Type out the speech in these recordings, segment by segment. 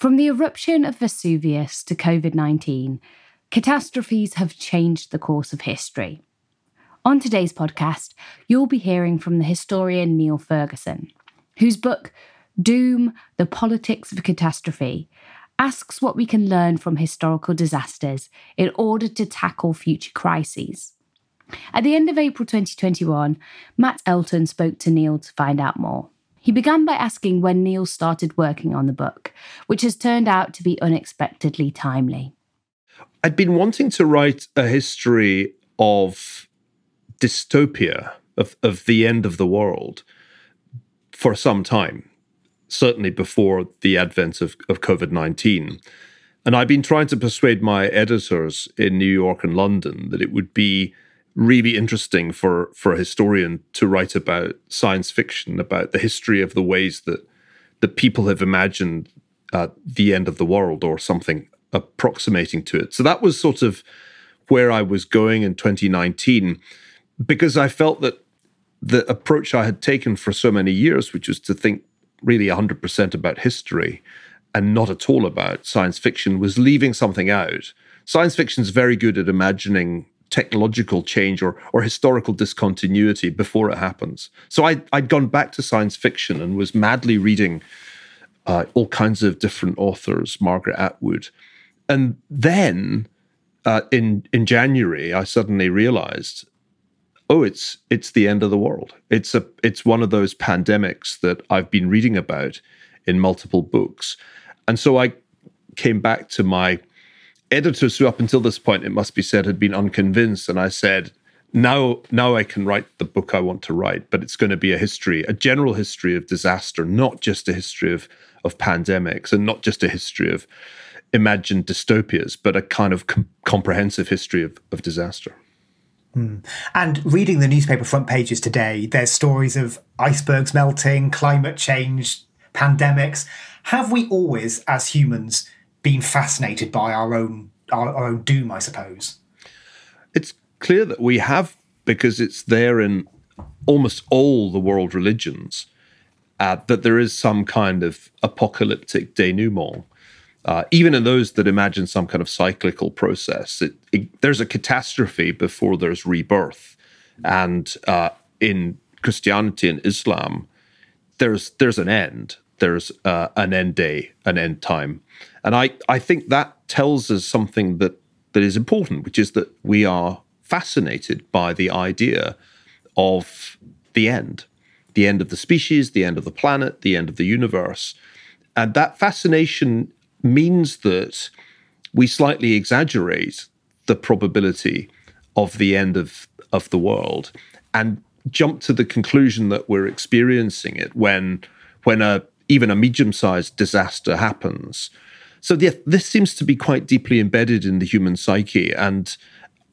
From the eruption of Vesuvius to COVID 19, catastrophes have changed the course of history. On today's podcast, you'll be hearing from the historian Niall Ferguson, whose book, Doom The Politics of Catastrophe, asks what we can learn from historical disasters in order to tackle future crises. At the end of April 2021, Matt Elton spoke to Neil to find out more. He began by asking when Niall started working on the book, which has turned out to be unexpectedly timely. I'd been wanting to write a history of dystopia, of, of the end of the world, for some time, certainly before the advent of, of COVID 19. And I've been trying to persuade my editors in New York and London that it would be really interesting for for a historian to write about science fiction, about the history of the ways that that people have imagined uh, the end of the world or something approximating to it. So that was sort of where I was going in 2019, because I felt that the approach I had taken for so many years, which was to think really 100% about history and not at all about science fiction, was leaving something out. Science fiction is very good at imagining technological change or or historical discontinuity before it happens. So I I'd gone back to science fiction and was madly reading uh, all kinds of different authors, Margaret Atwood, and then uh, in in January I suddenly realized, oh, it's it's the end of the world. It's a it's one of those pandemics that I've been reading about in multiple books, and so I came back to my editors who up until this point it must be said had been unconvinced and i said now now i can write the book i want to write but it's going to be a history a general history of disaster not just a history of of pandemics and not just a history of imagined dystopias but a kind of com- comprehensive history of, of disaster Mm. And reading the newspaper front pages today, there's stories of icebergs melting, climate change, pandemics. Have we always, as humans, been fascinated by our own our, our own doom, I suppose. It's clear that we have because it's there in almost all the world religions uh, that there is some kind of apocalyptic denouement. Uh, even in those that imagine some kind of cyclical process, it, it, there's a catastrophe before there's rebirth. And uh, in Christianity and Islam, there's there's an end. There's uh, an end day, an end time. And I, I think that tells us something that, that is important, which is that we are fascinated by the idea of the end the end of the species, the end of the planet, the end of the universe. And that fascination means that we slightly exaggerate the probability of the end of, of the world and jump to the conclusion that we're experiencing it when when a even a medium-sized disaster happens. So the, this seems to be quite deeply embedded in the human psyche, and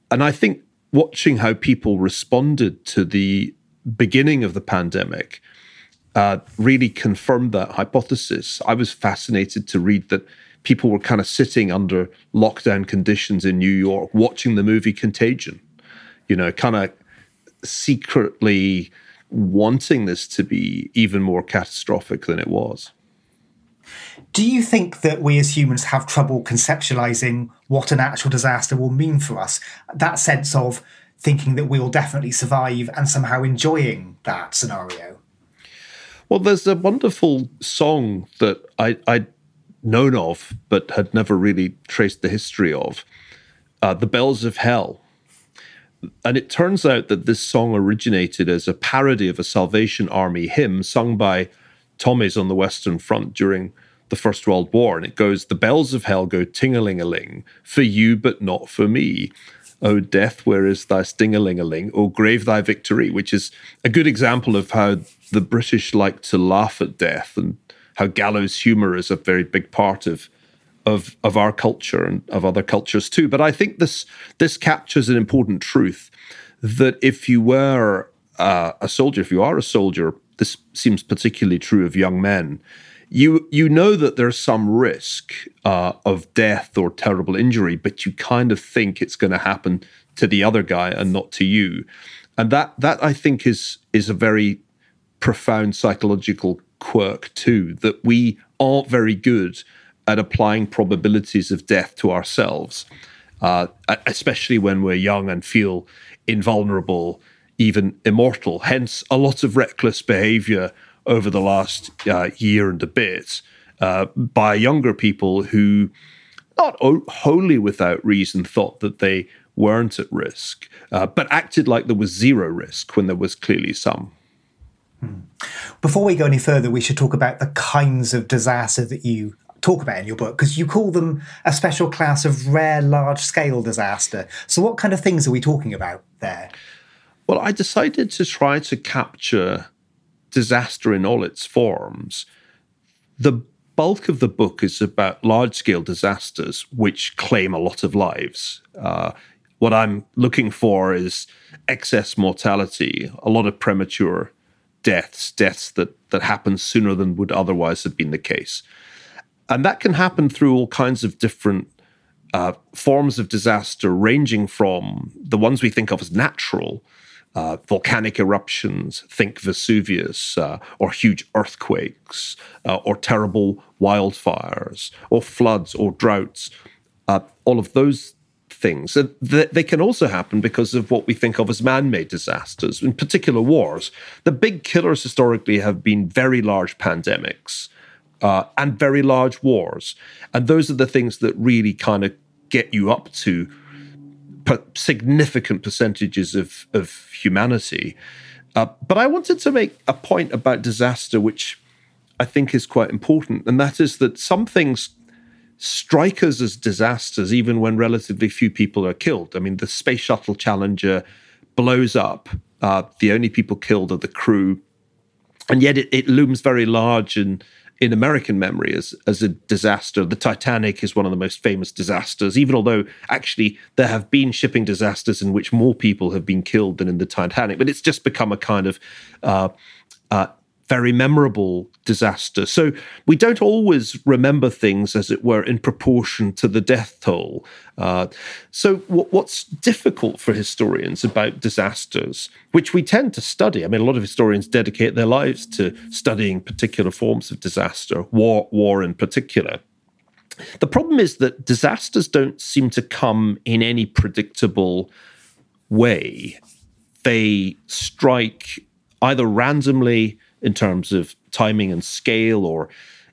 and I think watching how people responded to the beginning of the pandemic uh, really confirmed that hypothesis. I was fascinated to read that people were kind of sitting under lockdown conditions in New York, watching the movie Contagion. You know, kind of secretly wanting this to be even more catastrophic than it was. Do you think that we as humans have trouble conceptualizing what an actual disaster will mean for us? That sense of thinking that we will definitely survive and somehow enjoying that scenario? Well, there's a wonderful song that I, I'd known of, but had never really traced the history of uh, The Bells of Hell and it turns out that this song originated as a parody of a Salvation Army hymn sung by Tommies on the Western Front during the First World War. And it goes, The bells of hell go ting a ling for you, but not for me. O death, where is thy sting a ling a ling? O grave, thy victory, which is a good example of how the British like to laugh at death and how gallows humor is a very big part of of of our culture and of other cultures too. But I think this this captures an important truth that if you were uh, a soldier, if you are a soldier, this seems particularly true of young men. You you know that there's some risk uh, of death or terrible injury, but you kind of think it's going to happen to the other guy and not to you, and that that I think is is a very profound psychological quirk too. That we aren't very good at applying probabilities of death to ourselves, uh, especially when we're young and feel invulnerable, even immortal. Hence, a lot of reckless behavior over the last uh, year and a bit uh, by younger people who, not wholly without reason, thought that they weren't at risk, uh, but acted like there was zero risk when there was clearly some. Hmm. Before we go any further, we should talk about the kinds of disaster that you talk about in your book because you call them a special class of rare large scale disaster. So, what kind of things are we talking about there? Well, I decided to try to capture disaster in all its forms. The bulk of the book is about large scale disasters which claim a lot of lives. Uh, what I'm looking for is excess mortality, a lot of premature deaths, deaths that, that happen sooner than would otherwise have been the case. And that can happen through all kinds of different uh, forms of disaster, ranging from the ones we think of as natural, uh, volcanic eruptions, think Vesuvius, uh, or huge earthquakes, uh, or terrible wildfires, or floods, or droughts, uh, all of those things. They can also happen because of what we think of as man made disasters, in particular wars. The big killers historically have been very large pandemics uh, and very large wars. And those are the things that really kind of get you up to significant percentages of, of humanity. Uh, but I wanted to make a point about disaster, which I think is quite important, and that is that some things strike us as disasters even when relatively few people are killed. I mean, the Space Shuttle Challenger blows up. Uh, the only people killed are the crew. And yet it, it looms very large and in American memory as as a disaster. The Titanic is one of the most famous disasters, even although actually there have been shipping disasters in which more people have been killed than in the Titanic. But it's just become a kind of uh, uh, very memorable disaster. So we don't always remember things, as it were, in proportion to the death toll. Uh, so w- what's difficult for historians about disasters, which we tend to study? I mean, a lot of historians dedicate their lives to studying particular forms of disaster, war, war in particular. The problem is that disasters don't seem to come in any predictable way. They strike either randomly in terms of timing and scale, or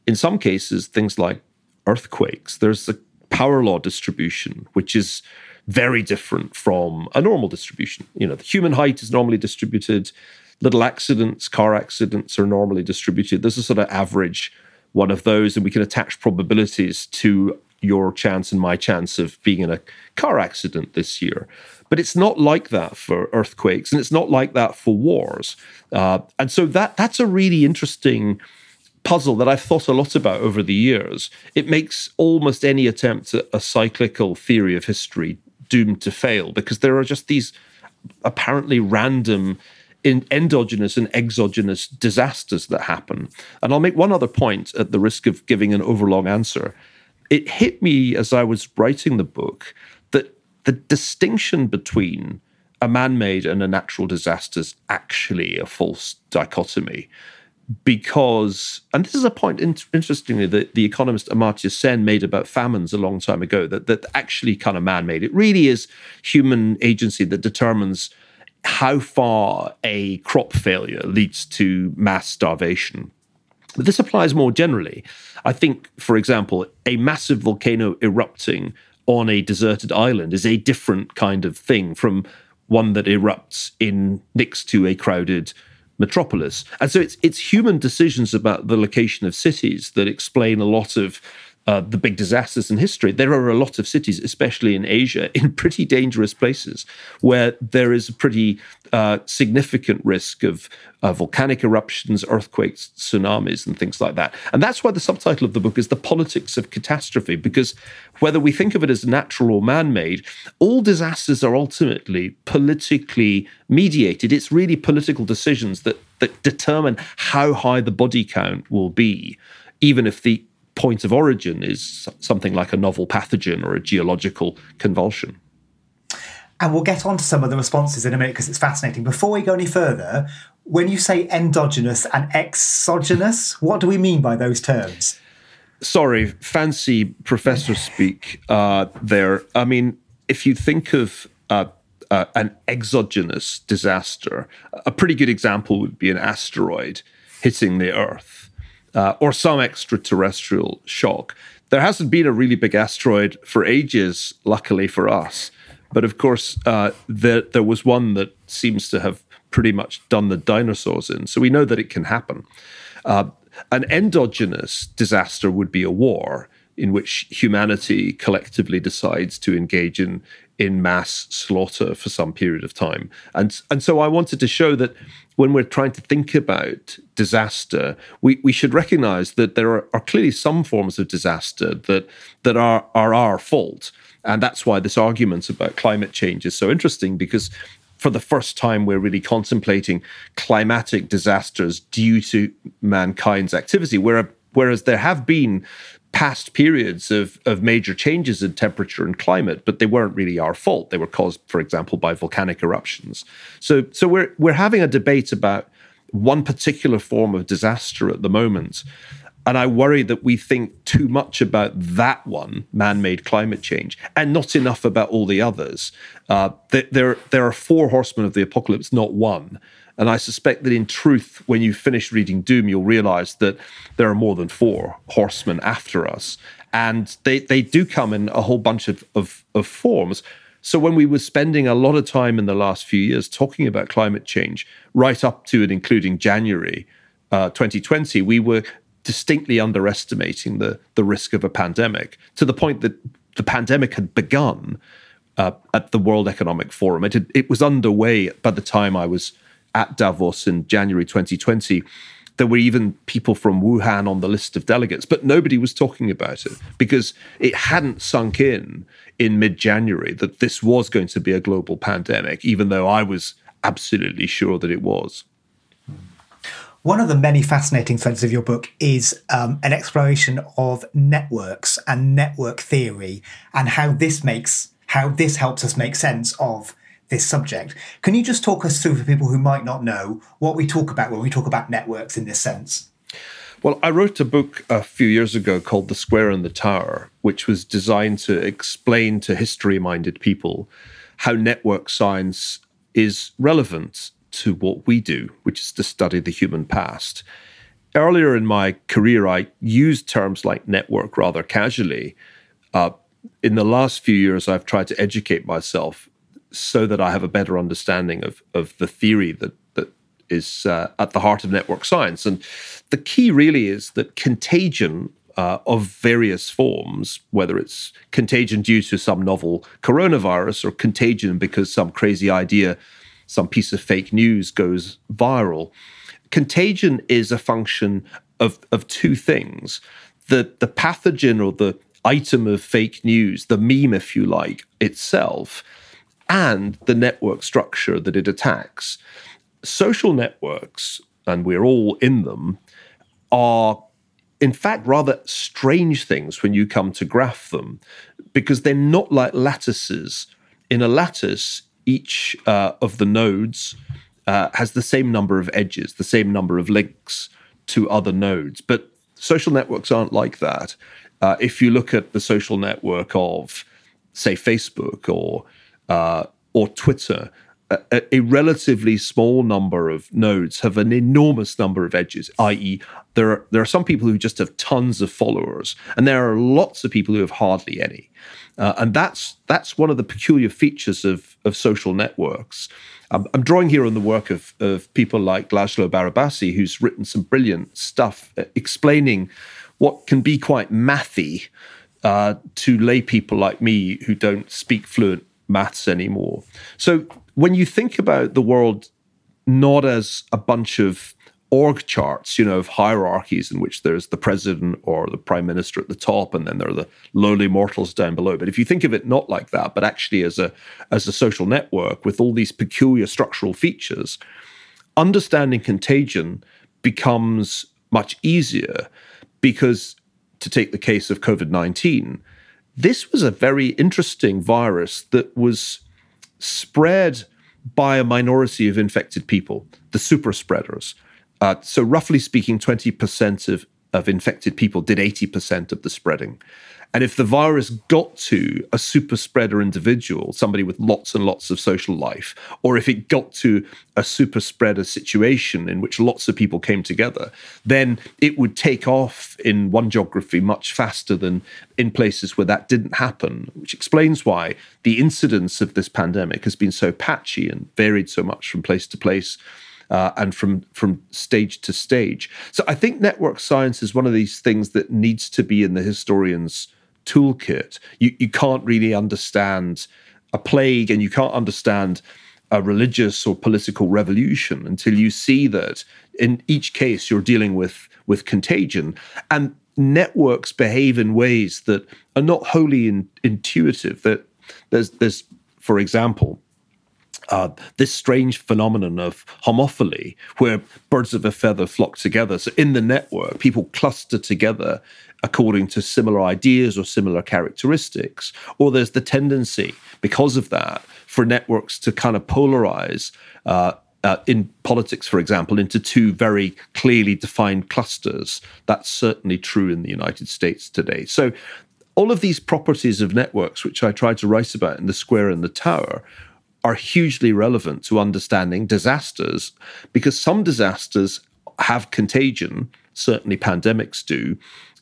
in some cases, things like earthquakes. There's the power law distribution, which is very different from a normal distribution. You know, the human height is normally distributed, little accidents, car accidents are normally distributed. There's a sort of average one of those, and we can attach probabilities to your chance and my chance of being in a car accident this year. But it's not like that for earthquakes, and it's not like that for wars. Uh, and so that that's a really interesting puzzle that I've thought a lot about over the years. It makes almost any attempt at a cyclical theory of history doomed to fail because there are just these apparently random endogenous and exogenous disasters that happen. And I'll make one other point at the risk of giving an overlong answer. It hit me as I was writing the book that the distinction between a man made and a natural disaster is actually a false dichotomy. Because, and this is a point, interestingly, that the economist Amartya Sen made about famines a long time ago, that, that actually kind of man made. It really is human agency that determines how far a crop failure leads to mass starvation. But this applies more generally. I think, for example, a massive volcano erupting on a deserted island is a different kind of thing from one that erupts in next to a crowded metropolis. And so it's it's human decisions about the location of cities that explain a lot of uh, the big disasters in history, there are a lot of cities, especially in Asia, in pretty dangerous places where there is a pretty uh, significant risk of uh, volcanic eruptions, earthquakes, tsunamis, and things like that. And that's why the subtitle of the book is The Politics of Catastrophe, because whether we think of it as natural or man made, all disasters are ultimately politically mediated. It's really political decisions that, that determine how high the body count will be, even if the point of origin is something like a novel pathogen or a geological convulsion. And we'll get on to some of the responses in a minute because it's fascinating. Before we go any further, when you say endogenous and exogenous, what do we mean by those terms? Sorry, fancy professor speak uh, there. I mean, if you think of uh, uh, an exogenous disaster, a pretty good example would be an asteroid hitting the Earth uh, or some extraterrestrial shock. There hasn't been a really big asteroid for ages, luckily for us. But of course, uh, there, there was one that seems to have pretty much done the dinosaurs in. So we know that it can happen. Uh, an endogenous disaster would be a war in which humanity collectively decides to engage in in mass slaughter for some period of time. And and so I wanted to show that when we're trying to think about disaster, we, we should recognize that there are, are clearly some forms of disaster that that are are our fault. And that's why this argument about climate change is so interesting because for the first time we're really contemplating climatic disasters due to mankind's activity, whereas there have been past periods of, of major changes in temperature and climate, but they weren't really our fault. They were caused, for example, by volcanic eruptions. So, so we're we're having a debate about one particular form of disaster at the moment. And I worry that we think too much about that one, man made climate change, and not enough about all the others. Uh, there, there are four horsemen of the apocalypse, not one. And I suspect that in truth, when you finish reading Doom, you'll realize that there are more than four horsemen after us. And they, they do come in a whole bunch of, of, of forms. So when we were spending a lot of time in the last few years talking about climate change, right up to and including January uh, 2020, we were distinctly underestimating the, the risk of a pandemic to the point that the pandemic had begun uh, at the World Economic Forum. It, had, it was underway by the time I was at Davos in January 2020, there were even people from Wuhan on the list of delegates, but nobody was talking about it because it hadn't sunk in in mid January that this was going to be a global pandemic, even though I was absolutely sure that it was. One of the many fascinating threads of your book is um, an exploration of networks and network theory and how this makes how this helps us make sense of this subject. Can you just talk us through, for people who might not know, what we talk about when we talk about networks in this sense? Well, I wrote a book a few years ago called The Square and the Tower, which was designed to explain to history minded people how network science is relevant to what we do, which is to study the human past. Earlier in my career, I used terms like network rather casually. Uh, in the last few years, I've tried to educate myself so that I have a better understanding of of the theory that that is uh, at the heart of network science. And the key really is that contagion uh, of various forms, whether it's contagion due to some novel coronavirus or contagion because some crazy idea, some piece of fake news goes viral. Contagion is a function of, of two things. The, the pathogen or the item of fake news, the meme, if you like, itself, and the network structure that it attacks. Social networks, and we're all in them, are in fact rather strange things when you come to graph them because they're not like lattices. In a lattice, each uh, of the nodes uh, has the same number of edges, the same number of links to other nodes. But social networks aren't like that. Uh, if you look at the social network of, say, Facebook or uh, or Twitter, a, a, relatively small number of nodes have an enormous number of edges, i.e., there are, there are some people who just have tons of followers, and there are lots of people who have hardly any. Uh, and that's that's one of the peculiar features of, of social networks. I'm, drawing here on the work of, of people like Laszlo Barabasi, who's written some brilliant stuff uh, explaining what can be quite mathy uh, to lay people like me who don't speak fluent maths anymore. So when you think about the world not as a bunch of org charts, you know, of hierarchies in which there's the president or the prime minister at the top, and then there are the lowly mortals down below. But if you think of it not like that, but actually as a as a social network with all these peculiar structural features, understanding contagion becomes much easier because to take the case of COVID nineteen, this was a very interesting virus that was spread by a minority of infected people, the super spreaders. Uh, so, roughly speaking, 20% of, of infected people did 80% of the spreading. And if the virus got to a super spreader individual, somebody with lots and lots of social life, or if it got to a super spreader situation in which lots of people came together, then it would take off in one geography much faster than in places where that didn't happen, which explains why the incidence of this pandemic has been so patchy and varied so much from place to place. Uh, and from from stage to stage. So I think network science is one of these things that needs to be in the historian's toolkit. You, you can't really understand a plague and you can't understand a religious or political revolution until you see that in each case you're dealing with with contagion and networks behave in ways that are not wholly in, intuitive that there's there's for example uh, this strange phenomenon of homophily, where birds of a feather flock together. So, in the network, people cluster together according to similar ideas or similar characteristics. Or there's the tendency, because of that, for networks to kind of polarize. Uh, uh, in politics, for example, into two very clearly defined clusters. That's certainly true in the United States today. So, all of these properties of networks, which I tried to write about in The Square and the Tower, are hugely relevant to understanding disasters because some disasters have contagion, certainly pandemics do,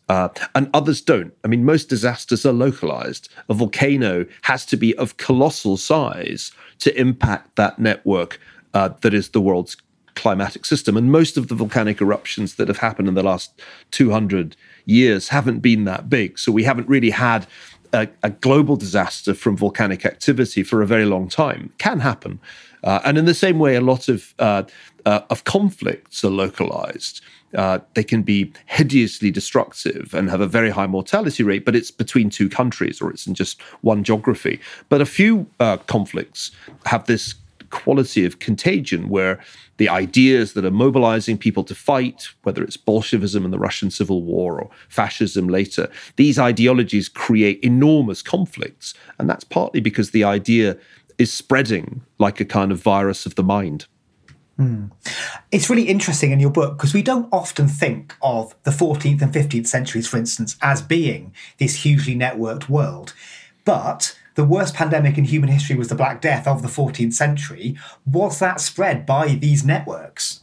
uh, and others don't. I mean, most disasters are localized. A volcano has to be of colossal size to impact that network uh, that is the world's climatic system. And most of the volcanic eruptions that have happened in the last 200 years haven't been that big. So we haven't really had a, a global disaster from volcanic activity for a very long time. Can happen. Uh, and in the same way, a lot of uh, uh, of conflicts are localized. Uh, they can be hideously destructive and have a very high mortality rate, but it's between two countries or it's in just one geography. But a few uh, conflicts have this quality of contagion where the ideas that are mobilizing people to fight, whether it's Bolshevism in the Russian Civil War or fascism later, these ideologies create enormous conflicts. And that's partly because the idea is spreading like a kind of virus of the mind. Mm. It's really interesting in your book because we don't often think of the 14th and 15th centuries, for instance, as being this hugely networked world. But the worst pandemic in human history was the Black Death of the 14th century. Was that spread by these networks?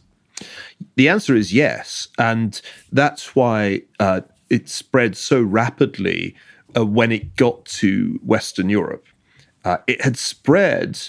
The answer is yes. And that's why uh, it spread so rapidly uh, when it got to Western Europe, uh, it had spread,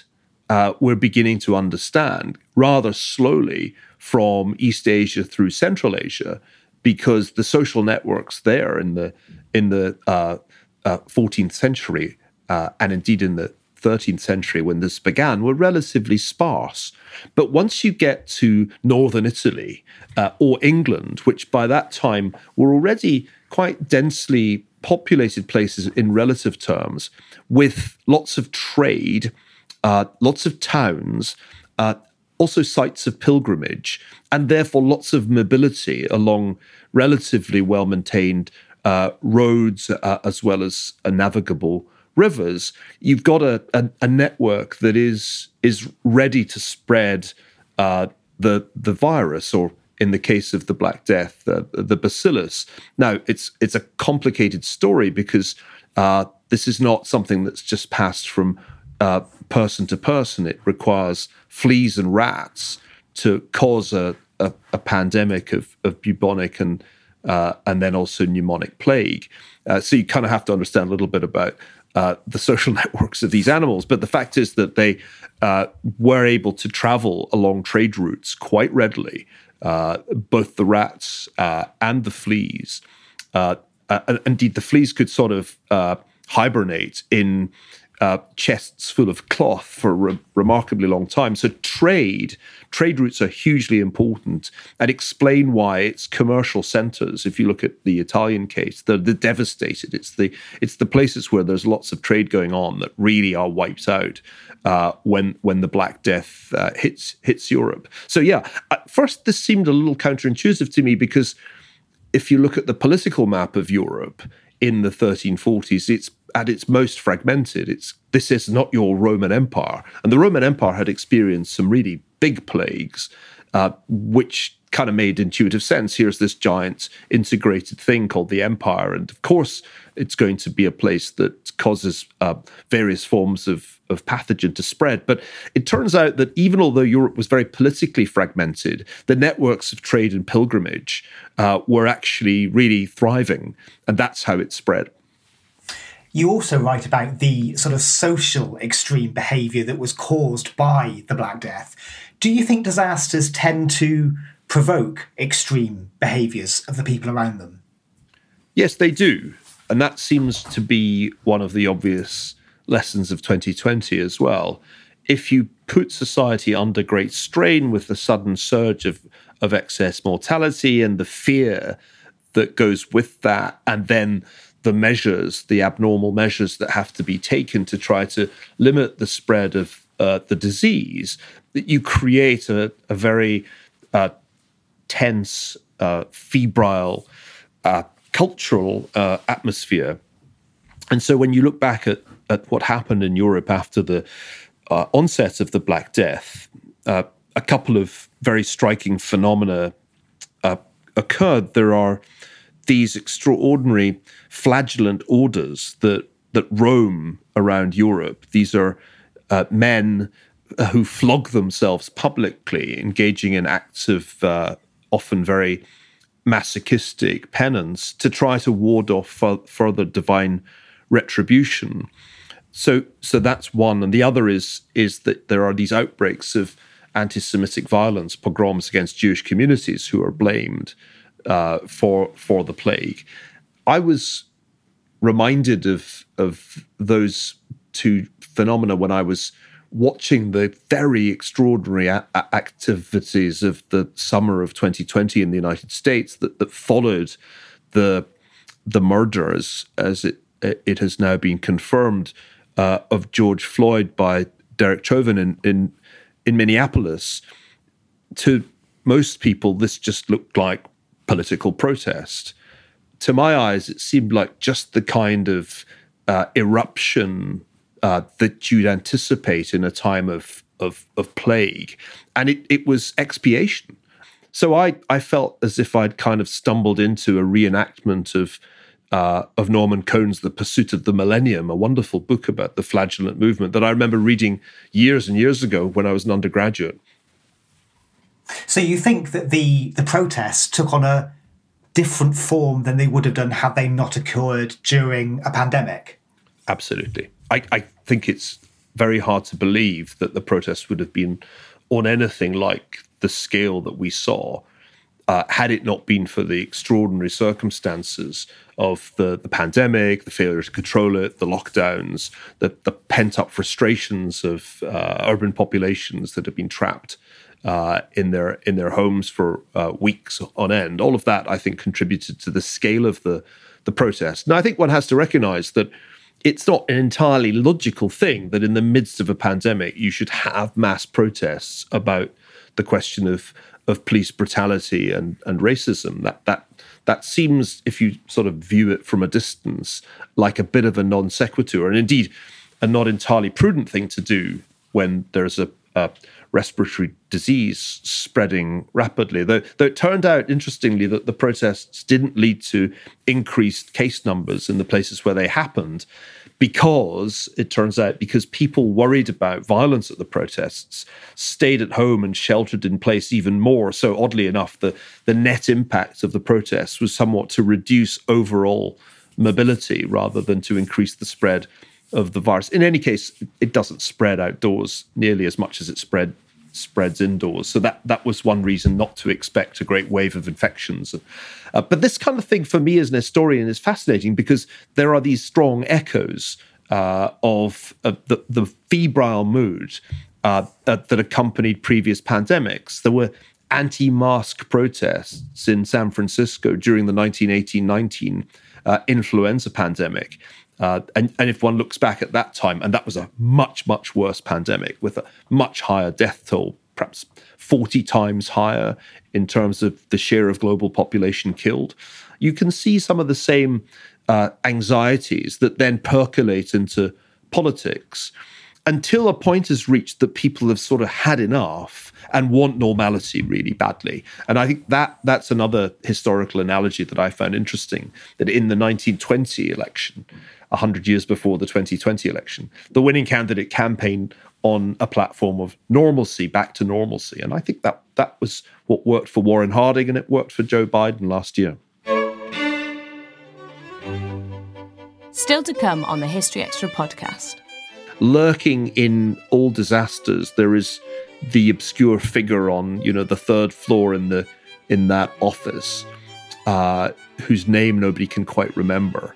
uh, we're beginning to understand, rather slowly from East Asia through Central Asia, because the social networks there in the in the 14th uh, uh, century uh, and indeed in the 13th century when this began were relatively sparse. But once you get to northern Italy uh, or England, which by that time were already quite densely populated places in relative terms, with lots of trade, uh, lots of towns, uh, also sites of pilgrimage, and therefore lots of mobility along relatively well maintained uh, roads uh, as well as navigable rivers. You've got a, a, a, network that is is ready to spread uh, the the virus, or in the case of the Black Death, the, the bacillus. Now it's it's a complicated story because uh, this is not something that's just passed from uh, person to person. It requires fleas and rats to cause a, a, a pandemic of, of bubonic and uh, and then also pneumonic plague. Uh, so you kind of have to understand a little bit about uh, the social networks of these animals. But the fact is that they uh, were able to travel along trade routes quite readily, uh, both the rats uh, and the fleas. indeed, the fleas could sort of hibernate in uh, chests full of cloth for a re- remarkably long time. So trade, trade routes are hugely important and explain why its commercial centres. If you look at the Italian case, they're, they're, devastated. It's the it's the places where there's lots of trade going on that really are wiped out uh, when when the Black Death uh, hits hits Europe. So yeah, at first this seemed a little counterintuitive to me because if you look at the political map of Europe in the 1340s, it's at its most fragmented. It's this is not your Roman Empire, and the Roman Empire had experienced some really big plagues, uh, which kind of made intuitive sense. Here's this giant integrated thing called the empire, and of course, it's going to be a place that causes uh, various forms of of pathogen to spread. But it turns out that even although Europe was very politically fragmented, the networks of trade and pilgrimage uh, were actually really thriving, and that's how it spread. You also write about the sort of social extreme behaviour that was caused by the Black Death. Do you think disasters tend to provoke extreme behaviours of the people around them? Yes, they do. And that seems to be one of the obvious lessons of 2020 as well. If you put society under great strain with the sudden surge of, of excess mortality and the fear that goes with that, and then the measures, the abnormal measures that have to be taken to try to limit the spread of uh, the disease, that you create a, a very uh, tense, uh, febrile, uh, cultural uh, atmosphere. And so when you look back at, at what happened in Europe after the uh, onset of the Black Death, a couple of very striking phenomena occurred. There are these extraordinary flagellant orders that that roam around Europe. These are uh, men uh, who flog themselves publicly, engaging in acts of uh, often very masochistic penance to try to ward off further divine retribution. So, so that's one, and the other is is that there are these outbreaks of anti-Semitic violence, pogroms against Jewish communities, who are blamed uh, for for the plague. I was reminded of of those two phenomena when I was watching the very extraordinary a- activities of the summer of 2020 in the United States that, that followed the the murders, as it it has now been confirmed, uh, of George Floyd by Derek Chauvin in, in in Minneapolis. To most people, this just looked like political protest. To my eyes, it seemed like just the kind of uh, eruption uh, that you'd anticipate in a time of, of, of plague. And it, it was expiation. So I, I felt as if I'd kind of stumbled into a reenactment of uh, of Norman Cohn's The Pursuit of the Millennium, a wonderful book about the flagellant movement that I remember reading years and years ago when I was an undergraduate. So you think that the the protests took on a different form than they would have done had they not occurred during a pandemic? Absolutely. I, I think it's very hard to believe that the protests would have been on anything like the scale that we saw uh, had it not been for the extraordinary circumstances of the, the pandemic, the failure to control it, the lockdowns, the, the pent up frustrations of uh, urban populations that have been trapped uh, in their in their homes for uh, weeks on end. All of that, I think, contributed to the scale of the the protest. Now, I think one has to recognise that it's not an entirely logical thing that in the midst of a pandemic you should have mass protests about the question of of police brutality and and racism. That that that seems, if you sort of view it from a distance, like a bit of a non sequitur, and indeed a not entirely prudent thing to do when there's a, a respiratory disease spreading rapidly. Though, though it turned out, interestingly, that the protests didn't lead to increased case numbers in the places where they happened because it turns out because people worried about violence at the protests stayed at home and sheltered in place even more so oddly enough the the net impact of the protests was somewhat to reduce overall mobility rather than to increase the spread of the virus in any case it doesn't spread outdoors nearly as much as it spread spreads indoors. So that that was one reason not to expect a great wave of infections. Uh, but this kind of thing for me as an historian is fascinating because there are these strong echoes uh, of, the, the, febrile mood uh, that accompanied previous pandemics. There were anti-mask protests in San Francisco during the 1918-19 uh, influenza pandemic. Uh, and, and, if one looks back at that time, and that was a much, much worse pandemic with a much higher death toll, perhaps 40 times higher in terms of the share of global population killed, you can see some of the same uh, anxieties that then percolate into politics until a point is reached that people have sort of had enough and want normality really badly. And I think that that's another historical analogy that I found interesting that in the 1920 election, 100 years before the 2020 election. The winning candidate campaigned on a platform of normalcy, back to normalcy. And I think that that was what worked for Warren Harding and it worked for Joe Biden last year. Still to come on the History Extra podcast. Lurking in all disasters, there is the obscure figure on, you know, the third floor in the in that office, uh, whose name nobody can quite remember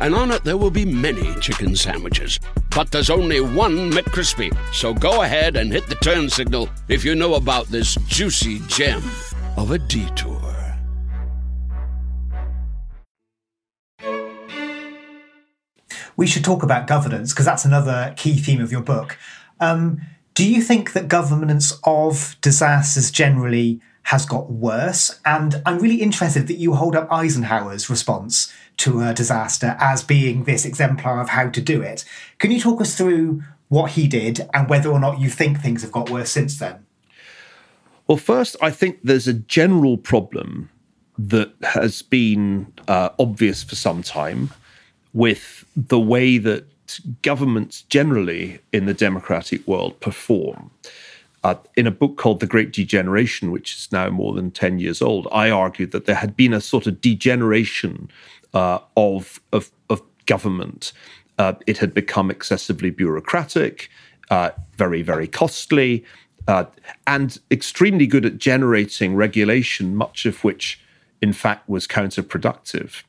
and on it there will be many chicken sandwiches. But there's only one McCrispy. So go ahead and hit the turn signal if you know about this juicy gem of a detour. We should talk about governance because that's another key theme of your book. Um, Do you think that governance of disasters generally has got worse? And I'm really interested that you hold up Eisenhower's response to a disaster as being this exemplar of how to do it. Can you talk us through what he did and whether or not you think things have got worse since then? Well, first, I think there's a general problem that has been uh, obvious for some time with the way that governments generally in the democratic world perform. Uh, in a book called The Great Degeneration, which is now more than 10 years old, I argued that there had been a sort of degeneration uh, of, of, of, government. Uh, it had become excessively bureaucratic, uh, very, very costly, uh, and extremely good at generating regulation, much of which, in fact, was counterproductive.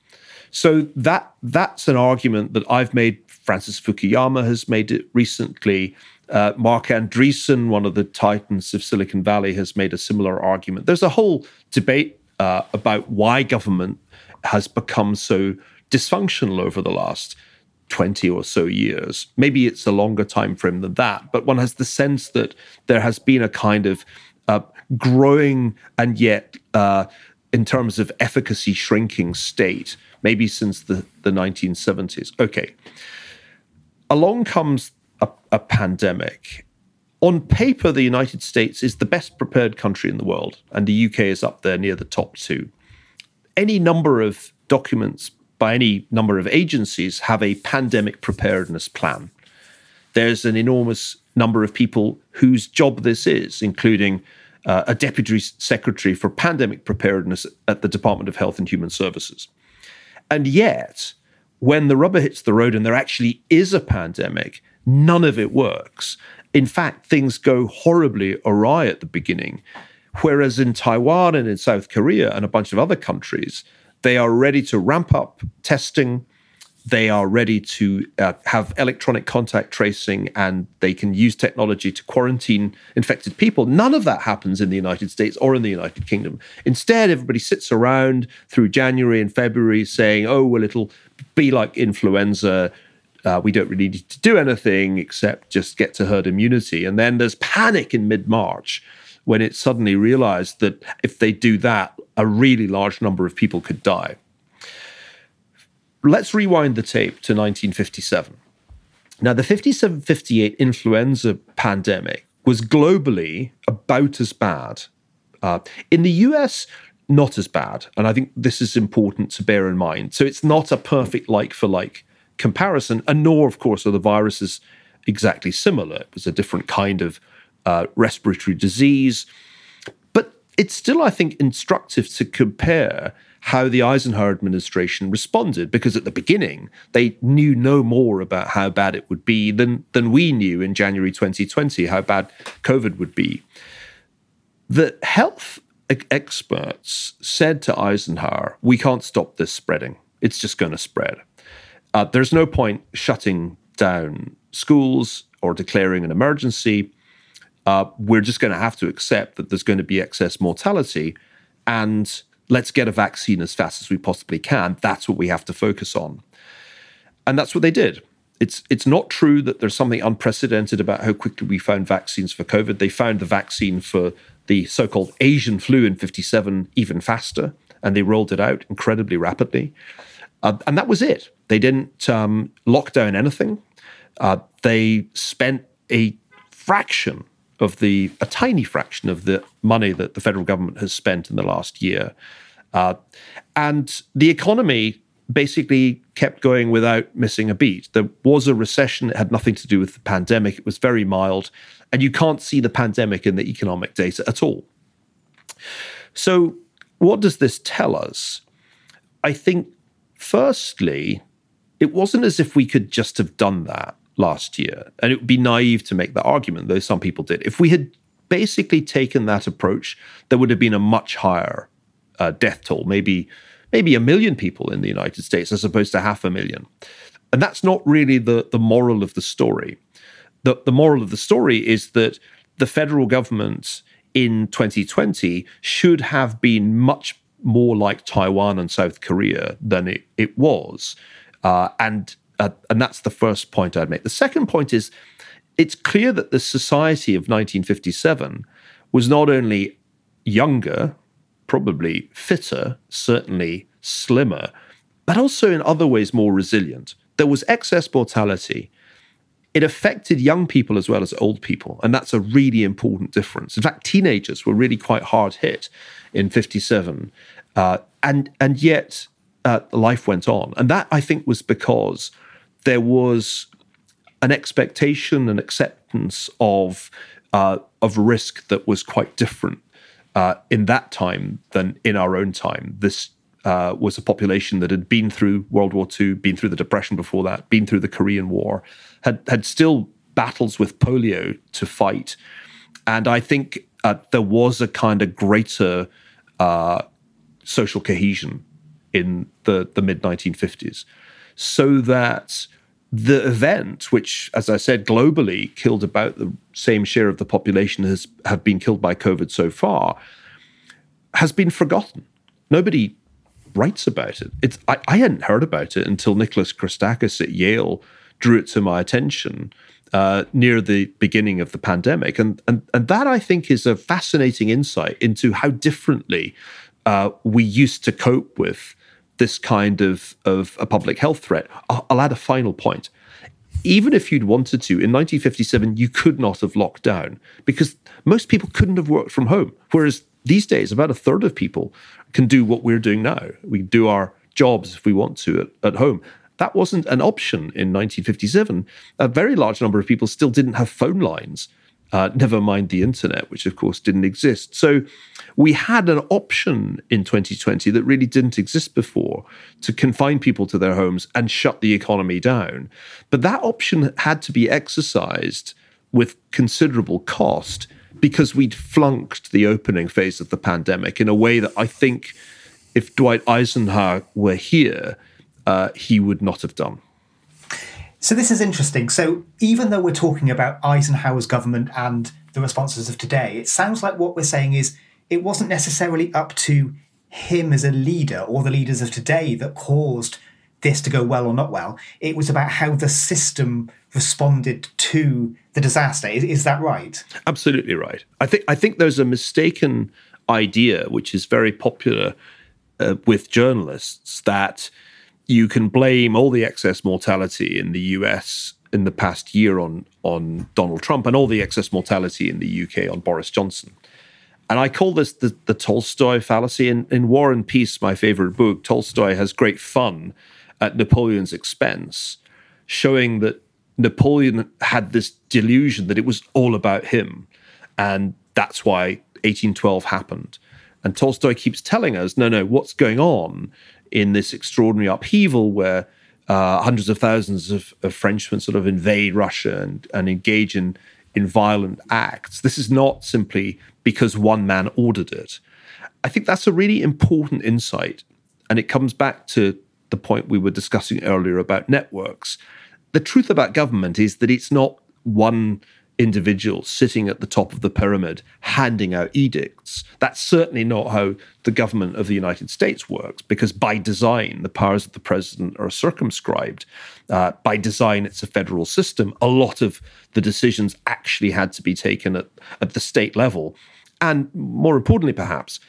So that that's an argument that I've made. Francis Fukuyama has made it recently. Uh, Marc Andreessen, one of the titans of Silicon Valley, has made a similar argument. There's a whole debate uh, about why government has become so dysfunctional over the last 20 or so years. Maybe it's a longer time frame than that, but one has the sense that there has been a kind of uh, growing and yet, uh, in terms of efficacy, shrinking state, maybe since the, the 1970s. Okay. Along comes a, a pandemic. On paper, the United States is the best prepared country in the world, and the UK is up there near the top two. Any number of documents by any number of agencies have a pandemic preparedness plan. There's an enormous number of people whose job this is, including uh, a deputy secretary for pandemic preparedness at the Department of Health and Human Services. And yet, when the rubber hits the road and there actually is a pandemic, none of it works. In fact, things go horribly awry at the beginning. Whereas in Taiwan and in South Korea and a bunch of other countries, they are ready to ramp up testing. They are ready to uh, have electronic contact tracing and they can use technology to quarantine infected people. None of that happens in the United States or in the United Kingdom. Instead, everybody sits around through January and February saying, oh, well, it'll be like influenza. Uh, we don't really need to do anything except just get to herd immunity. And then there's panic in mid March when it suddenly realized that if they do that, a really large number of people could die. Let's rewind the tape to 1957. Now, the 57 58 influenza pandemic was globally about as bad. Uh, in the US, not as bad. And I think this is important to bear in mind. So it's not a perfect like for like comparison, and nor, of course, are the viruses exactly similar. It was a different kind of uh, respiratory disease. But it's still, I think, instructive to compare how the Eisenhower administration responded, because at the beginning, they knew no more about how bad it would be than, than we knew in January 2020, how bad COVID would be. The health experts said to Eisenhower, We can't stop this spreading. It's just going to spread. Uh, there's no point shutting down schools or declaring an emergency uh, we're just going to have to accept that there's going to be excess mortality and let's get a vaccine as fast as we possibly can. That's what we have to focus on. And that's what they did. It's it's not true that there's something unprecedented about how quickly we found vaccines for COVID. They found the vaccine for the so-called Asian flu in 57 even faster, and they rolled it out incredibly rapidly. Uh, and that was it. They didn't um, lock down anything. Uh, they spent a fraction of the a tiny fraction of the money that the federal government has spent in the last year, uh, and the economy basically kept going without missing a beat. There was a recession; it had nothing to do with the pandemic. It was very mild, and you can't see the pandemic in the economic data at all. So, what does this tell us? I think, firstly, it wasn't as if we could just have done that last year. And it would be naive to make that argument, though some people did. If we had basically taken that approach, there would have been a much higher uh, death toll, maybe maybe a million people in the United States as opposed to half a million. And that's not really the, the moral of the story. The, the moral of the story is that the federal government in 2020 should have been much more like Taiwan and South Korea than it, it was. Uh, and uh, and that's the first point I'd make. The second point is it's clear that the society of 1957 was not only younger, probably fitter, certainly slimmer, but also in other ways more resilient. There was excess mortality. It affected young people as well as old people, and that's a really important difference. In fact, teenagers were really quite hard hit in 57, uh, and and yet uh, life went on, and that I think was because there was an expectation and acceptance of uh, of risk that was quite different uh, in that time than in our own time. This uh, was a population that had been through World War II, been through the Depression before that, been through the Korean War, had had still battles with polio to fight, and I think uh, there was a kind of greater uh, social cohesion in the the mid 1950s, so that the event, which, as I said, globally killed about the same share of the population as have been killed by COVID so far, has been forgotten. Nobody writes about it. It's I, I hadn't heard about it until Nicholas Christakis at Yale drew it to my attention uh, near the beginning of the pandemic, and and and that I think is a fascinating insight into how differently uh, we used to cope with this kind of, of a public health threat. I'll, I'll add a final point. Even if you'd wanted to, in 1957, you could not have locked down because most people couldn't have worked from home. Whereas these days, about a third of people can do what we're doing now. We do our jobs if we want to at, at home. That wasn't an option in 1957. A very large number of people still didn't have phone lines uh, never mind the internet, which of course didn't exist. So we had an option in 2020 that really didn't exist before to confine people to their homes and shut the economy down. But that option had to be exercised with considerable cost because we'd flunked the opening phase of the pandemic in a way that I think if Dwight Eisenhower were here, uh, he would not have done. So this is interesting. So even though we're talking about Eisenhower's government and the responses of today, it sounds like what we're saying is it wasn't necessarily up to him as a leader or the leaders of today that caused this to go well or not well. It was about how the system responded to the disaster. Is, is that right? Absolutely right. I think I think there's a mistaken idea which is very popular uh, with journalists that you can blame all the excess mortality in the US in the past year on on Donald Trump and all the excess mortality in the UK on Boris Johnson. And I call this the, the Tolstoy fallacy. In, in War and Peace, my favorite book, Tolstoy has great fun at Napoleon's expense, showing that Napoleon had this delusion that it was all about him. And that's why 1812 happened. And Tolstoy keeps telling us no, no, what's going on in this extraordinary upheaval where uh, hundreds of thousands of, of, Frenchmen sort of invade Russia and, and engage in, in violent acts. This is not simply because one man ordered it. I think that's a really important insight. And it comes back to the point we were discussing earlier about networks. The truth about government is that it's not one individual sitting at the top of the pyramid handing out edicts. That's certainly not how the government of the United States works, because by design, the powers of the president are circumscribed. Uh, by design, it's a federal system. A lot of the decisions actually had to be taken at, at the state level. And more importantly, perhaps,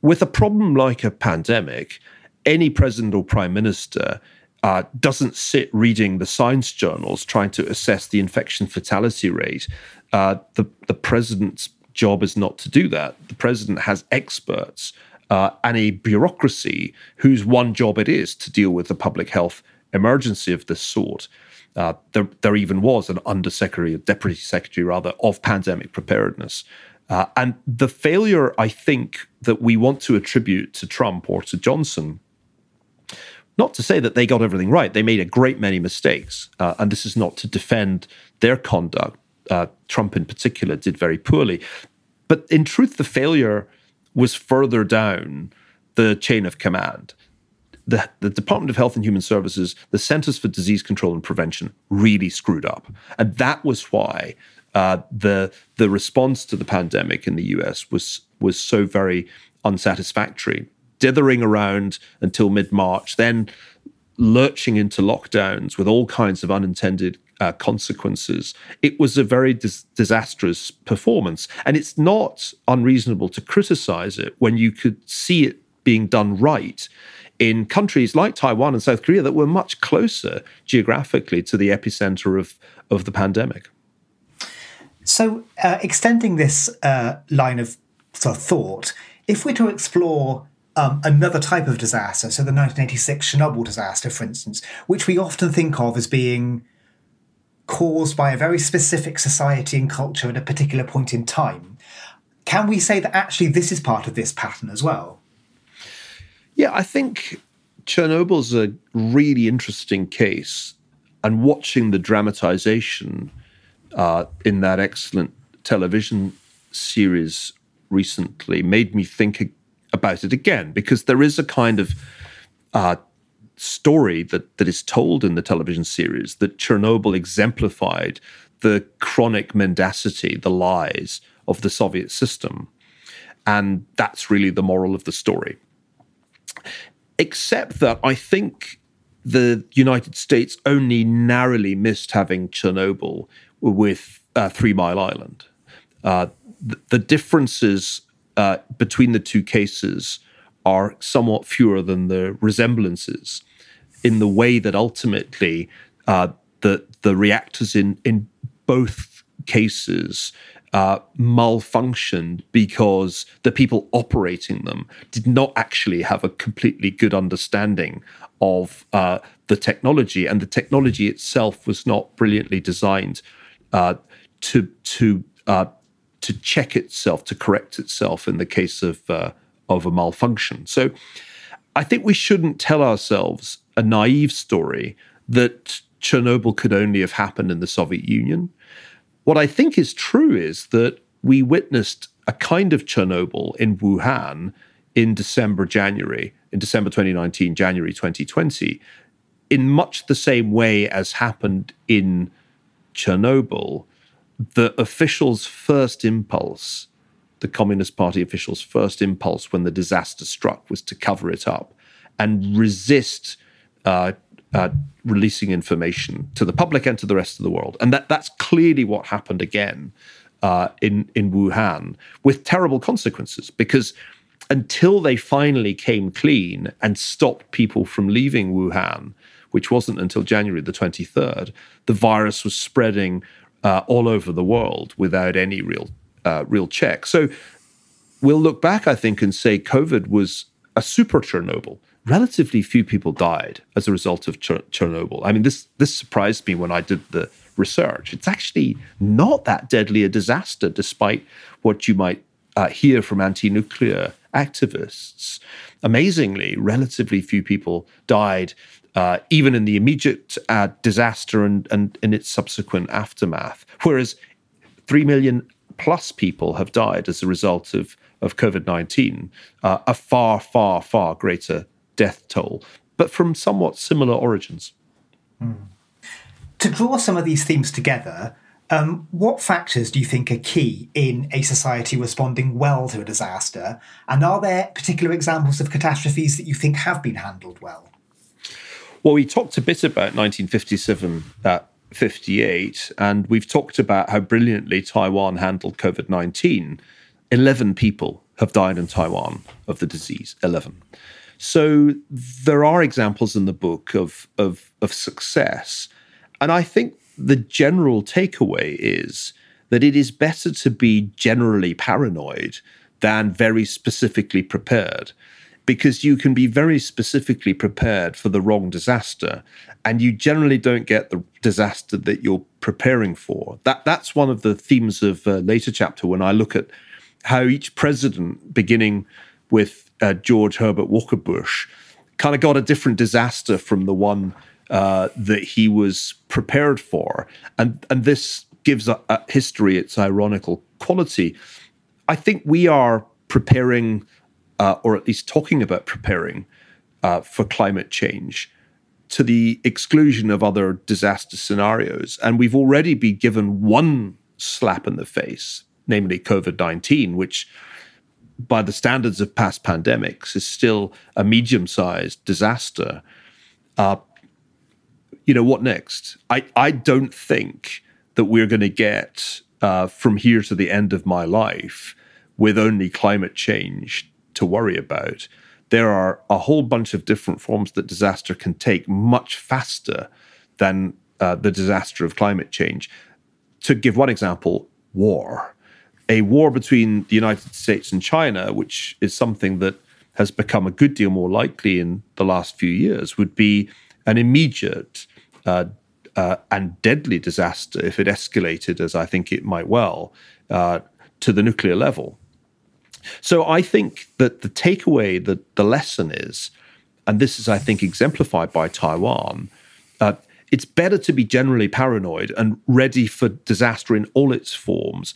with a problem like a pandemic, any president or prime minister uh, doesn't sit reading the science journals trying to assess the infection fatality rate. Uh, the, the president's job is not to do that. The president has experts uh, and a bureaucracy whose one job it is to deal with the public health emergency of this sort. Uh, there, there even was an undersecretary, a deputy secretary rather, of pandemic preparedness. Uh, and the failure, I think, that we want to attribute to Trump or to Johnson not to say that they got everything right. They made a great many mistakes. Uh, and this is not to defend their conduct. Uh, Trump, in particular, did very poorly. But in truth, the failure was further down the chain of command. The, the Department of Health and Human Services, the Centers for Disease Control and Prevention, really screwed up. And that was why uh, the, the response to the pandemic in the US was, was so very unsatisfactory dithering around until mid March, then lurching into lockdowns with all kinds of unintended uh, consequences. It was a very dis- disastrous performance. And it's not unreasonable to criticize it when you could see it being done right in countries like Taiwan and South Korea that were much closer geographically to the epicenter of, of the pandemic. So, uh, extending this uh, line of sort of thought, if we're to explore um, another type of disaster, so the 1986 Chernobyl disaster, for instance, which we often think of as being caused by a very specific society and culture at a particular point in time, can we say that actually this is part of this pattern as well? Yeah, I think Chernobyl's a really interesting case, and watching the dramatization uh, in that excellent television series recently made me think about it again because there is a kind of uh, story that that is told in the television series that Chernobyl exemplified the chronic mendacity, the lies of the Soviet system, and that's really the moral of the story. Except that I think the United States only narrowly missed having Chernobyl with uh, Three Mile Island. Uh, the, the, differences uh, between the two cases are somewhat fewer than the resemblances in the way that ultimately uh, the the reactors in in both cases uh, malfunctioned because the people operating them did not actually have a completely good understanding of uh, the technology, and the technology itself was not brilliantly designed uh, to to uh, to check itself, to correct itself in the case of uh, of a malfunction. So, I think we shouldn't tell ourselves a naive story that Chernobyl could only have happened in the Soviet Union. What I think is true is that we witnessed a kind of Chernobyl in Wuhan in December, January, in December 2019, January 2020, in much the same way as happened in Chernobyl. The officials' first impulse, the Communist Party officials' first impulse when the disaster struck, was to cover it up and resist uh, uh, releasing information to the public and to the rest of the world. And that, that's clearly what happened again uh, in, in Wuhan with terrible consequences because until they finally came clean and stopped people from leaving Wuhan, which wasn't until January the 23rd, the virus was spreading uh, all over the world without any real, uh, real check. So we'll look back, I think, and say COVID was a super Chernobyl relatively few people died as a result of Ch- Chernobyl. I mean, this this surprised me when I did the research. It's actually not that deadly a disaster, despite what you might uh, hear from anti-nuclear activists. Amazingly, relatively few people died, uh, even in the immediate uh, disaster and, and in its subsequent aftermath. Whereas three million plus people have died as a result of of COVID 19, uh, a far, far, far greater death toll, but from somewhat similar origins. Mm. To draw some of these themes together, um, what factors do you think are key in a society responding well to a disaster? And are there particular examples of catastrophes that you think have been handled well? Well, we talked a bit about 1957 uh, 58, and we've talked about how brilliantly Taiwan handled COVID 19. 11 people have died in Taiwan of the disease, 11. So there are examples in the book of, of, of success. And I think the general takeaway is that it is better to be generally paranoid than very specifically prepared because you can be very specifically prepared for the wrong disaster and you generally don't get the disaster that you're preparing for that that's one of the themes of a later chapter when i look at how each president beginning with uh, George Herbert Walker Bush kind of got a different disaster from the one uh, that he was prepared for, and and this gives a, a history its ironical quality. I think we are preparing, uh, or at least talking about preparing, uh, for climate change to the exclusion of other disaster scenarios, and we've already been given one slap in the face, namely COVID nineteen, which by the standards of past pandemics, is still a medium sized disaster. Uh, you know, what next? I, I don't think that we're going to get uh, from here to the end of my life with only climate change to worry about. There are a whole bunch of different forms that disaster can take much faster than uh, the disaster of climate change. To give one example, war. A war between the United States and China, which is something that has become a good deal more likely in the last few years, would be an immediate uh, uh, and deadly disaster if it escalated, as I think it might well, uh, to the nuclear level. So I think that the takeaway, the, the lesson is, and this is, I think, exemplified by Taiwan, uh, it's better to be generally paranoid and ready for disaster in all its forms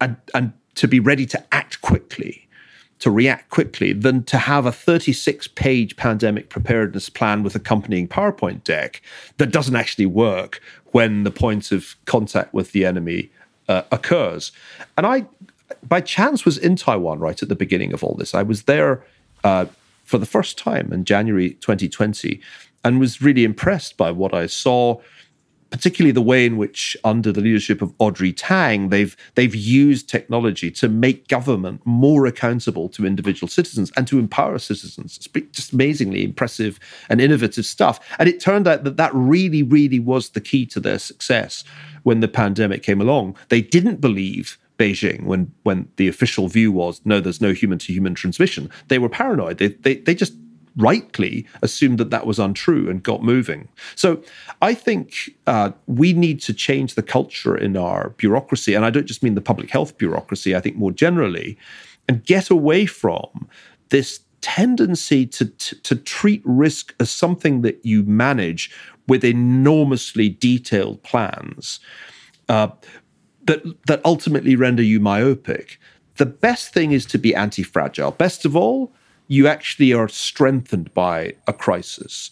and, and to be ready to act quickly to react quickly than to have a 36 page pandemic preparedness plan with accompanying PowerPoint deck that doesn't actually work when the point of contact with the enemy uh, occurs. And I, by chance, was in Taiwan right at the beginning of all this. I was there uh, for the first time in January 2020 and was really impressed by what I saw particularly the way in which, under the leadership of Audrey Tang, they've they've used technology to make government more accountable to individual citizens and to empower citizens. It's just amazingly impressive and innovative stuff. And it turned out that that really, really was the key to their success when the pandemic came along. They didn't believe Beijing when when the official view was no, there's no human to human transmission. They were paranoid. They they they just rightly assumed that that was untrue and got moving. So I think uh, we need to change the culture in our bureaucracy. And I don't just mean the public health bureaucracy, I think more generally, and get away from this tendency to, to, to treat risk as something that you manage with enormously detailed plans. Uh, that, that ultimately render you myopic. The best thing is to be anti fragile. Best of all, you actually are strengthened by a crisis.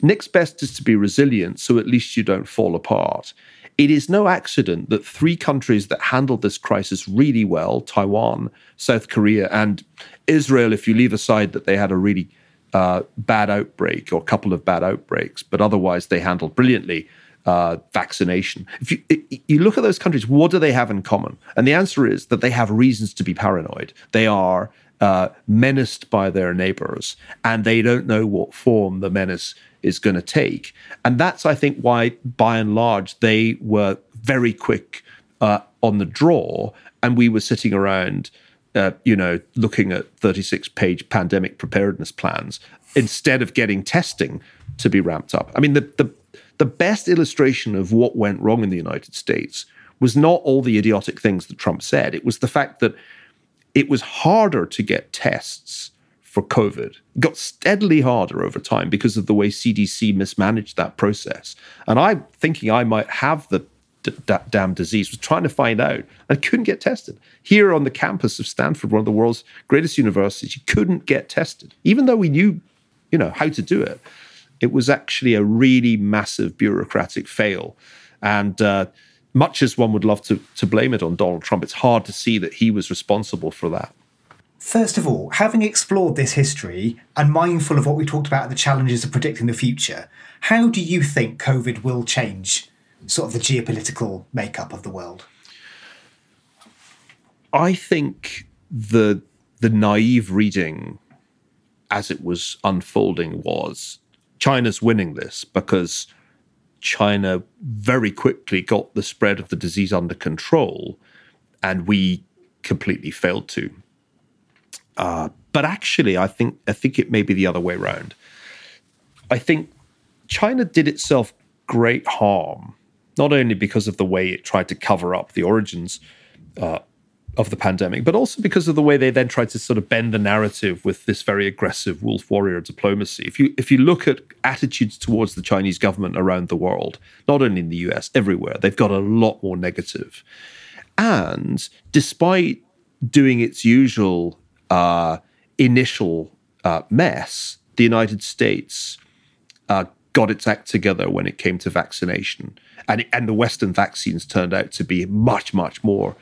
Next best is to be resilient, so at least you don't fall apart. It is no accident that three countries that handled this crisis really well Taiwan, South Korea, and Israel, if you leave aside that they had a really uh, bad outbreak or a couple of bad outbreaks, but otherwise they handled brilliantly uh, vaccination. If you, you look at those countries, what do they have in common? And the answer is that they have reasons to be paranoid. They are uh, menaced by their neighbors, and they don't know what form the menace is going to take. And that's, I think, why, by and large, they were very quick uh, on the draw, and we were sitting around, uh, you know, looking at 36 page pandemic preparedness plans instead of getting testing to be ramped up. I mean, the, the, the best illustration of what went wrong in the United States was not all the idiotic things that Trump said. It was the fact that it was harder to get tests for COVID. It got steadily harder over time because of the way CDC mismanaged that process. And I'm thinking I might have the d- d- damn disease, was trying to find out and couldn't get tested. Here on the campus of Stanford, one of the world's greatest universities, you couldn't get tested, even though we knew, you know, how to do it. It was actually a really massive bureaucratic fail. And uh, much as one would love to, to blame it on Donald Trump, it's hard to see that he was responsible for that. First of all, having explored this history and mindful of what we talked about the challenges of predicting the future, how do you think COVID will change sort of the geopolitical makeup of the world? I think the the naive reading as it was unfolding was China's winning this because China very quickly got the spread of the disease under control, and we completely failed to. Uh, but actually, I think I think it may be the other way around. I think China did itself great harm, not only because of the way it tried to cover up the origins uh, of the pandemic, but also because of the way they then tried to sort of bend the narrative with this very aggressive wolf warrior diplomacy. If you if you look at attitudes towards the Chinese government around the world, not only in the US, everywhere, they've got a lot more negative. And despite doing its usual uh, initial uh, mess, the United States uh, got its act together when it came to vaccination, and and the Western vaccines turned out to be much much more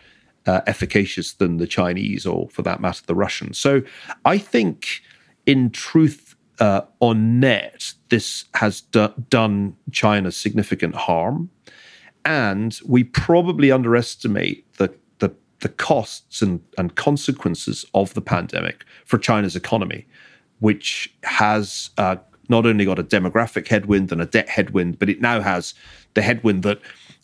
uh, efficacious than the Chinese or, for that matter, the Russians. So I think, in truth, uh, on net, this has do- done China significant harm. And we probably underestimate the, the, the costs and, and consequences of the pandemic for China's economy, which has uh, not only got a demographic headwind and a debt headwind, but it now has the headwind that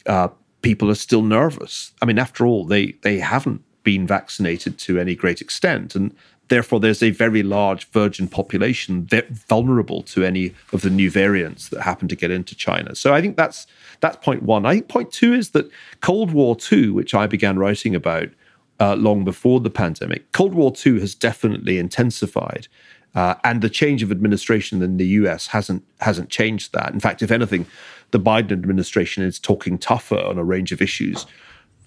uh, people are still nervous. I mean, after all, they they haven't been vaccinated to any great extent, and therefore there's a very large virgin population that vulnerable to any of the new variants that happen to get into China. So I think that's that's point one. I think point two is that Cold War II, which I began writing about uh, long before the pandemic, Cold War II has definitely intensified. Uh, and the change of administration in the US hasn't hasn't changed that. In fact, if anything, the Biden administration is talking tougher on a range of issues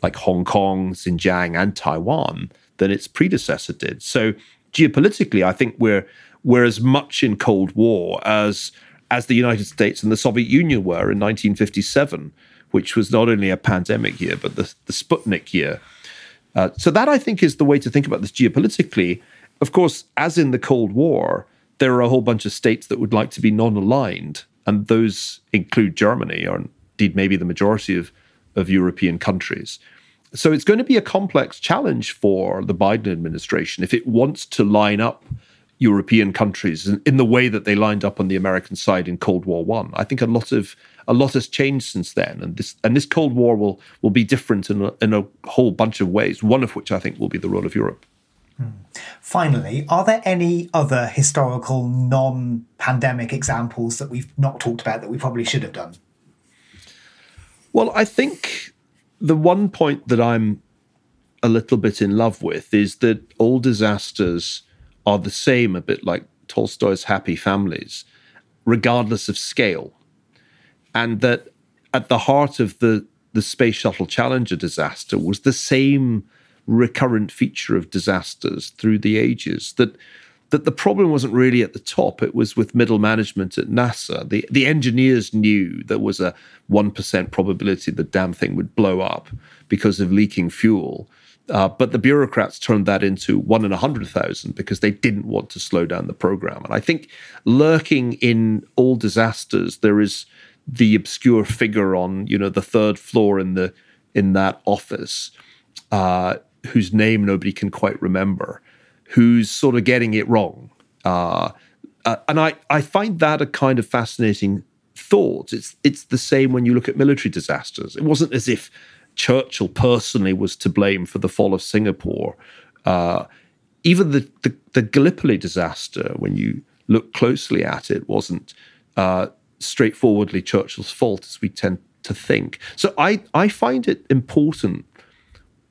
like Hong Kong, Xinjiang, and Taiwan than its predecessor did. So geopolitically, I think we're we're as much in Cold War as as the United States and the Soviet Union were in 1957, which was not only a pandemic year but the, the Sputnik year. Uh, so that I think is the way to think about this geopolitically. Of course, as in the Cold War, there are a whole bunch of states that would like to be non-aligned, and those include Germany, or indeed maybe the majority of of European countries. So it's going to be a complex challenge for the Biden administration if it wants to line up European countries in, in the way that they lined up on the American side in Cold War One. I. I think a lot of a lot has changed since then, and this and this Cold War will will be different in a, in a whole bunch of ways. One of which I think will be the role of Europe. Finally, are there any other historical non-pandemic examples that we've not talked about that we probably should have done? Well, I think the one point that I'm a little bit in love with is that all disasters are the same, a bit like Tolstoy's Happy Families, regardless of scale. And that at the heart of the, the Space Shuttle Challenger disaster was the same recurrent feature of disasters through the ages that that the problem wasn't really at the top. It was with middle management at NASA. The, the engineers knew there was a 1% probability the damn thing would blow up because of leaking fuel. Uh, but the bureaucrats turned that into one in a hundred thousand because they didn't want to slow down the program. And I think lurking in all disasters, there is the obscure figure on you know the third floor in the in that office, uh, whose name nobody can quite remember, who's sort of getting it wrong. Uh, uh, and I, I find that a kind of fascinating thought. It's it's the same when you look at military disasters. It wasn't as if Churchill personally was to blame for the fall of Singapore. Uh, even the, the, the Gallipoli disaster, when you look closely at it, wasn't uh, straightforwardly Churchill's fault, as we tend to think. So I I find it important,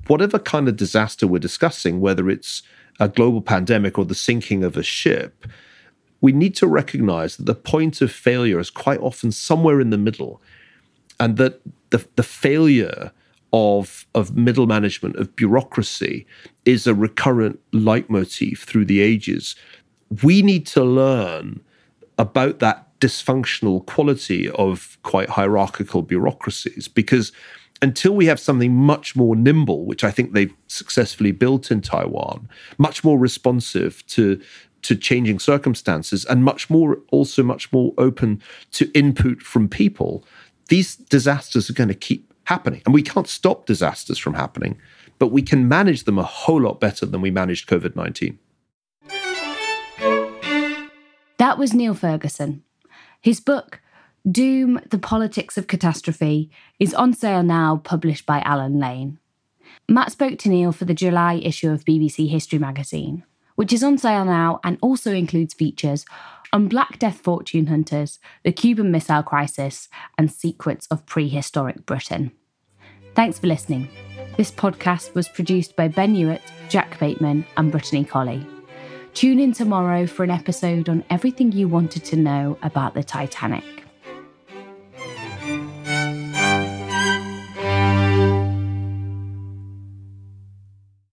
whatever kind of disaster we're discussing, whether it's a global pandemic or the sinking of a ship, we need to recognize that the point of failure is quite often somewhere in the middle, and that the, the failure of, of middle management, of bureaucracy, is a recurrent leitmotif through the ages. We need to learn about that dysfunctional quality of quite hierarchical bureaucracies because until we have something much more nimble, which I think they've successfully built in Taiwan, much more responsive to to changing circumstances and much more also much more open to input from people, these disasters are going to keep happening. And we can't stop disasters from happening, but we can manage them a whole lot better than we managed COVID 19. That was Niall Ferguson. His book, Doom The Politics of Catastrophe is on sale now, published by Allen Lane. Matt spoke to Niall for the July issue of BBC History magazine, which is on sale now and also includes features on Black Death fortune hunters, the Cuban Missile Crisis, and secrets of prehistoric Britain. Thanks for listening. This podcast was produced by Ben Hewitt, Jack Bateman, and Brittany Colley. Tune in tomorrow for an episode on everything you wanted to know about the Titanic.